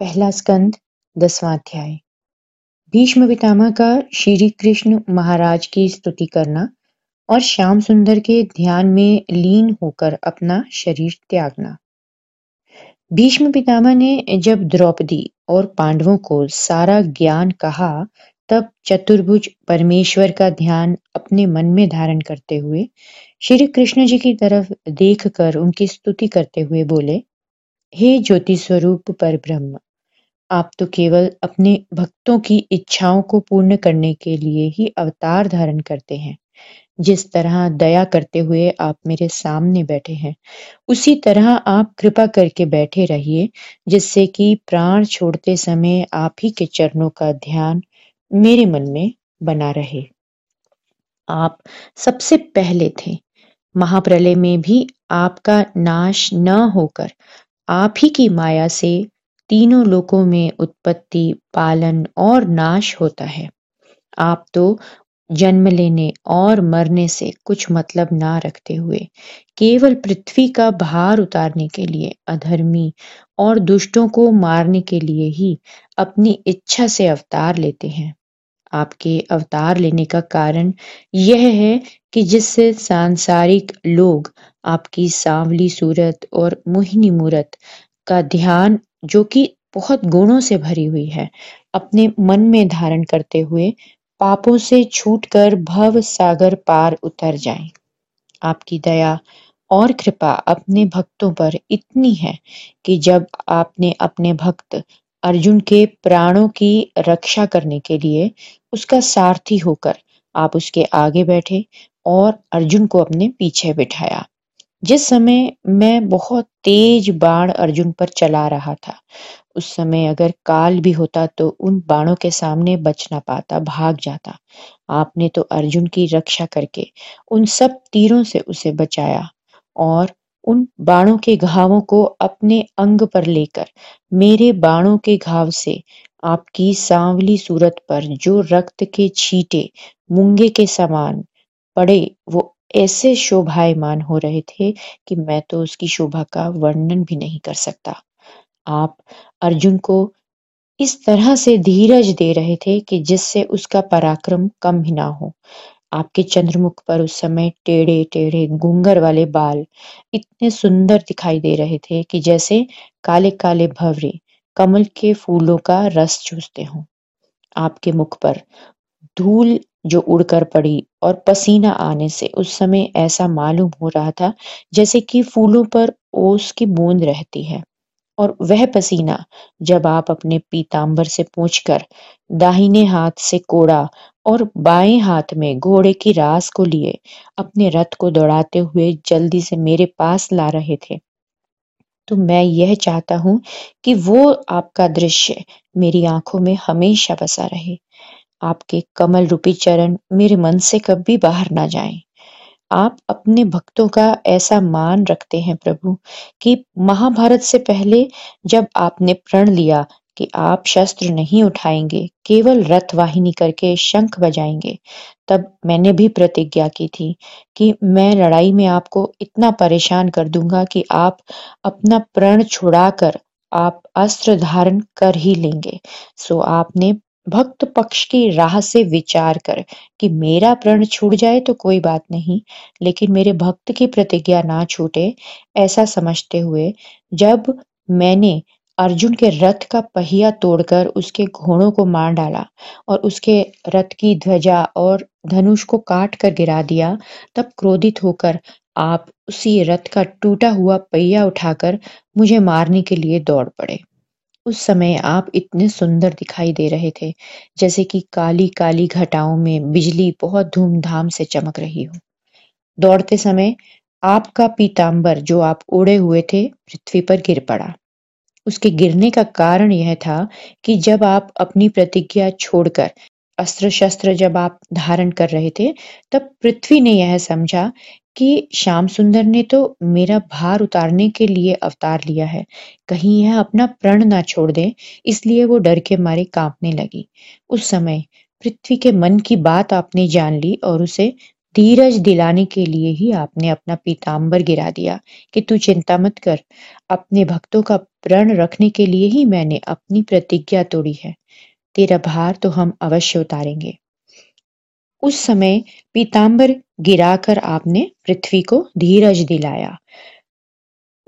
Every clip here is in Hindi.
पहला स्कंद, दसवां अध्याय। भीष्म पितामह का श्री कृष्ण महाराज की स्तुति करना और श्याम सुंदर के ध्यान में लीन होकर अपना शरीर त्यागना। भीष्म पितामह ने जब द्रौपदी और पांडवों को सारा ज्ञान कहा, तब चतुर्भुज परमेश्वर का ध्यान अपने मन में धारण करते हुए श्री कृष्ण जी की तरफ़ देखकर उनकी स्तुति करते हुए बोले, हे ज्योति स्वरूप पर ब्रह्म आप तो केवल अपने भक्तों की इच्छाओं को पूर्ण करने के लिए ही अवतार धारण करते हैं। जिस तरह दया करते हुए आप मेरे सामने बैठे हैं, उसी तरह आप कृपा करके बैठे रहिए, जिससे कि प्राण छोड़ते समय आप ही के चरणों का ध्यान मेरे मन में बना रहे। आप सबसे पहले थे। महाप्रलय में भी आपका नाश न होकर आप ही की माया से तीनों लोकों में उत्पत्ति, पालन और नाश होता है। आप तो जन्म लेने और मरने से कुछ मतलब ना रखते हुए केवल पृथ्वी का भार उतारने के लिए, अधर्मी और दुष्टों को मारने के लिए ही अपनी इच्छा से अवतार लेते हैं। आपके अवतार लेने का कारण यह है कि जिससे सांसारिक लोग आपकी सांवली सूरत और मोहिनी मूरत का ध्यान जो कि बहुत गुणों से भरी हुई है अपने मन में धारण करते हुए पापों से छूटकर भव सागर पार उतर जाएँ। आपकी दया और कृपा अपने भक्तों पर इतनी है कि जब आपने अपने भक्त अर्जुन के प्राणों की रक्षा करने के लिए उसका सारथी होकर आप उसके आगे बैठे और अर्जुन को अपने पीछे बिठाया जिस समय मैं बहुत तेज बाण अर्जुन पर चला रहा था, उस समय अगर काल भी होता तो उन बाणों के सामने बच ना पाता, भाग जाता। आपने तो अर्जुन की रक्षा करके उन सब तीरों से उसे बचाया और उन बाणों के घावों को अपने अंग पर लेकर मेरे बाणों के घाव से आपकी सांवली सूरत पर जो रक्त के छींटे, मूँगे के समान पड़े, वो ऐसे शोभायमान हो रहे थे कि मैं तो उसकी शोभा का वर्णन भी नहीं कर सकता। आप अर्जुन को इस तरह से धीरज दे रहे थे कि जिससे उसका पराक्रम कम ही ना हो। आपके चंद्रमुख पर उस समय टेढ़े टेढ़े गुंगर वाले बाल इतने सुंदर दिखाई दे रहे थे कि जैसे काले काले भवरे कमल के फूलों का रस चूसते हों। आपके मुख पर धूल जो उड़कर पड़ी और पसीना आने से उस समय ऐसा मालूम हो रहा था जैसे कि फूलों पर ओस की बूंद रहती है। और वह पसीना जब आप अपने पीताम्बर से पूछकर दाहिने हाथ से कोड़ा और बाएँ हाथ में घोड़े की रास को लिए अपने रथ को दौड़ाते हुए जल्दी से मेरे पास ला रहे थे तो मैं यह चाहता हूँ कि वो आपका दृश्य मेरी आँखों में हमेशा बसा रहे। आपके कमल रूपी चरण मेरे मन से कभी बाहर ना जाएँ। आप अपने भक्तों का ऐसा मान रखते हैं प्रभु, कि महाभारत से पहले जब आपने प्रण लिया कि आप शस्त्र नहीं उठाएँगे, केवल रथ वाहिनी करके शंख बजाएँगे, तब मैंने भी प्रतिज्ञा की थी कि मैं लड़ाई में आपको इतना परेशान कर दूँगा कि आप अपना प्रण छुड़ाकर आप अस्त्र धारण कर ही लेंगे सो आपने भक्त पक्ष की राह से विचार कर कि मेरा प्रण छूट जाए तो कोई बात नहीं, लेकिन मेरे भक्त की प्रतिज्ञा ना छूटे, ऐसा समझते हुए जब मैंने अर्जुन के रथ का पहिया तोड़कर उसके घोड़ों को मार डाला और उसके रथ की ध्वजा और धनुष को काट कर गिरा दिया, तब क्रोधित होकर आप उसी रथ का टूटा हुआ पहिया उठाकर मुझे मारने के लिए दौड़ पड़े। उस समय आप इतने सुंदर दिखाई दे रहे थे, जैसे कि काली काली घटाओं में बिजली बहुत धूमधाम से चमक रही हो। दौड़ते समय आपका पीताम्बर जो आप उड़े हुए थे, पृथ्वी पर गिर पड़ा। उसके गिरने का कारण यह था कि जब आप अपनी प्रतिज्ञा छोड़कर अस्त्र शस्त्र जब आप धारण कर रहे थे, तब पृथ्वी ने यह समझा कि श्याम सुंदर ने तो मेरा भार उतारने के लिए अवतार लिया है। कहीं यह अपना प्रण ना छोड़ दे, इसलिए वो डर के मारे कांपने लगी। उस समय पृथ्वी के मन की बात आपने जान ली और उसे धीरज दिलाने के लिए ही आपने अपना पीताम्बर गिरा दिया कि तू चिंता मत कर। अपने भक्तों का प्रण रखने के लिए ही मैंने अपनी प्रतिज्ञा तोड़ी है। तेरा भार तो हम अवश्य उतारेंगे। उस समय पीताम्बर गिराकर आपने पृथ्वी को धीरज दिलाया।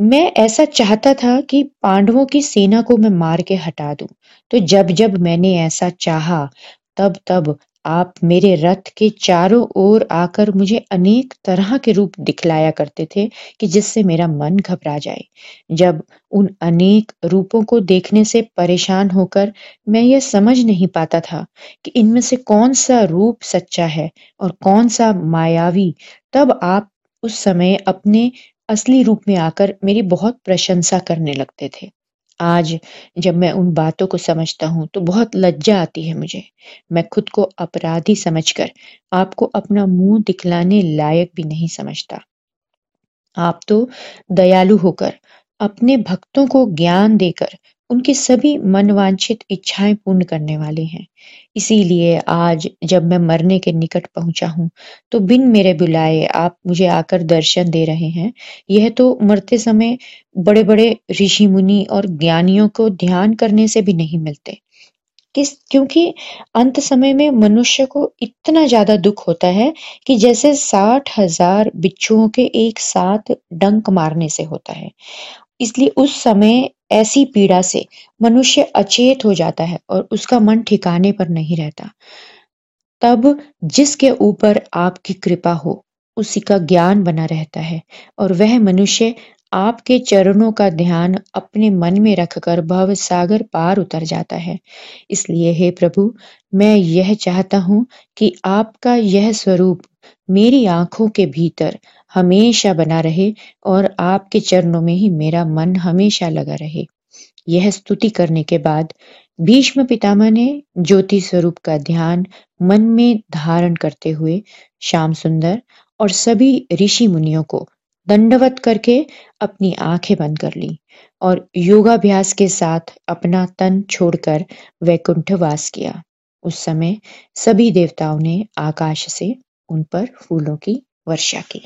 मैं ऐसा चाहता था कि पांडवों की सेना को मैं मार के हटा दूँ। तो जब जब मैंने ऐसा चाहा, तब तब आप मेरे रथ के चारों ओर आकर मुझे अनेक तरह के रूप दिखलाया करते थे कि जिससे मेरा मन घबरा जाए। जब उन अनेक रूपों को देखने से परेशान होकर मैं यह समझ नहीं पाता था कि इनमें से कौन सा रूप सच्चा है और कौन सा मायावी, तब आप उस समय अपने असली रूप में आकर मेरी बहुत प्रशंसा करने लगते थे। आज जब मैं उन बातों को समझता हूँ तो बहुत लज्जा आती है मुझे। मैं खुद को अपराधी समझकर, आपको अपना मुँह दिखलाने लायक भी नहीं समझता। आप तो दयालु होकर, अपने भक्तों को ज्ञान देकर उनकी सभी मनवांछित इच्छाएँ पूर्ण करने वाले हैं। इसीलिए आज जब मैं मरने के निकट पहुँचा हूँ तो बिन मेरे बुलाए आप मुझे आकर दर्शन दे रहे हैं। यह तो मरते समय बड़े बड़े ऋषि मुनि और ज्ञानियों को ध्यान करने से भी नहीं मिलते। किस, क्योंकि अंत समय में मनुष्य को इतना ज़्यादा दुख होता है कि जैसे साठ हज़ार बिच्छुओं के एक साथ डंक मारने से होता है। इसलिए उस समय ऐसी पीड़ा से मनुष्य अचेत हो जाता है और उसका मन ठिकाने पर नहीं रहता। तब जिसके ऊपर आपकी कृपा हो, उसी का ज्ञान बना रहता है और वह मनुष्य आपके चरणों का ध्यान अपने मन में रखकर भव सागर पार उतर जाता है। इसलिए हे प्रभु, मैं यह चाहता हूँ कि आपका यह स्वरूप मेरी आँखों के भीतर हमेशा बना रहे और आपके चरणों में ही मेरा मन हमेशा लगा रहे। यह स्तुति करने के बाद भीष्म पितामह ने ज्योति स्वरूप का ध्यान मन में धारण करते हुए श्याम सुंदर और सभी ऋषि मुनियों को दंडवत करके अपनी आँखें बंद कर ली और योगाभ्यास के साथ अपना तन छोड़कर वैकुंठ वास किया। उस समय सभी देवताओं ने आकाश से उन पर फूलों की वर्षा की।